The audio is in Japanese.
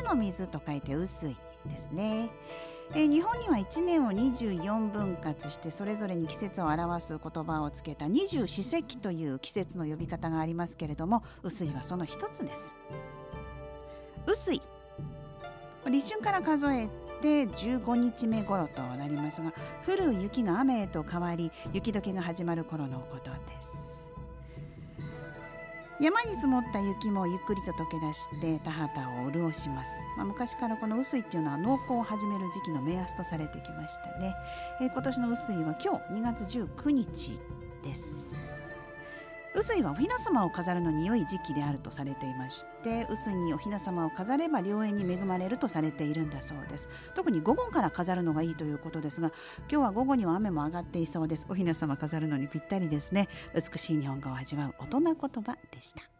雨の水と書いて雨水ですね。えー日本には1年を24分割してそれぞれに季節を表す言葉をつけた二十四節気という季節の呼び方がありますけれども雨水はその一つです。雨水立春から数えて15日目頃となりますが降る雪が雨へと変わり雪解けが始まる頃のことです。山に積もった雪もゆっくりと溶け出して田畑を潤します、まあ、昔からこの雨水っていうのは農耕を始める時期の目安とされてきましたね、えー今年の雨水は今日2月19日です。雨水はお雛様を飾るのに良い時期であるとされていまして雨水にお雛様を飾れば良縁に恵まれるとされているんだそうです。特に午後から飾るのがいいということですが今日は午後には雨も上がっていそうです。お雛様飾るのにぴったりですね。美しい日本語を味わう大人言葉でした。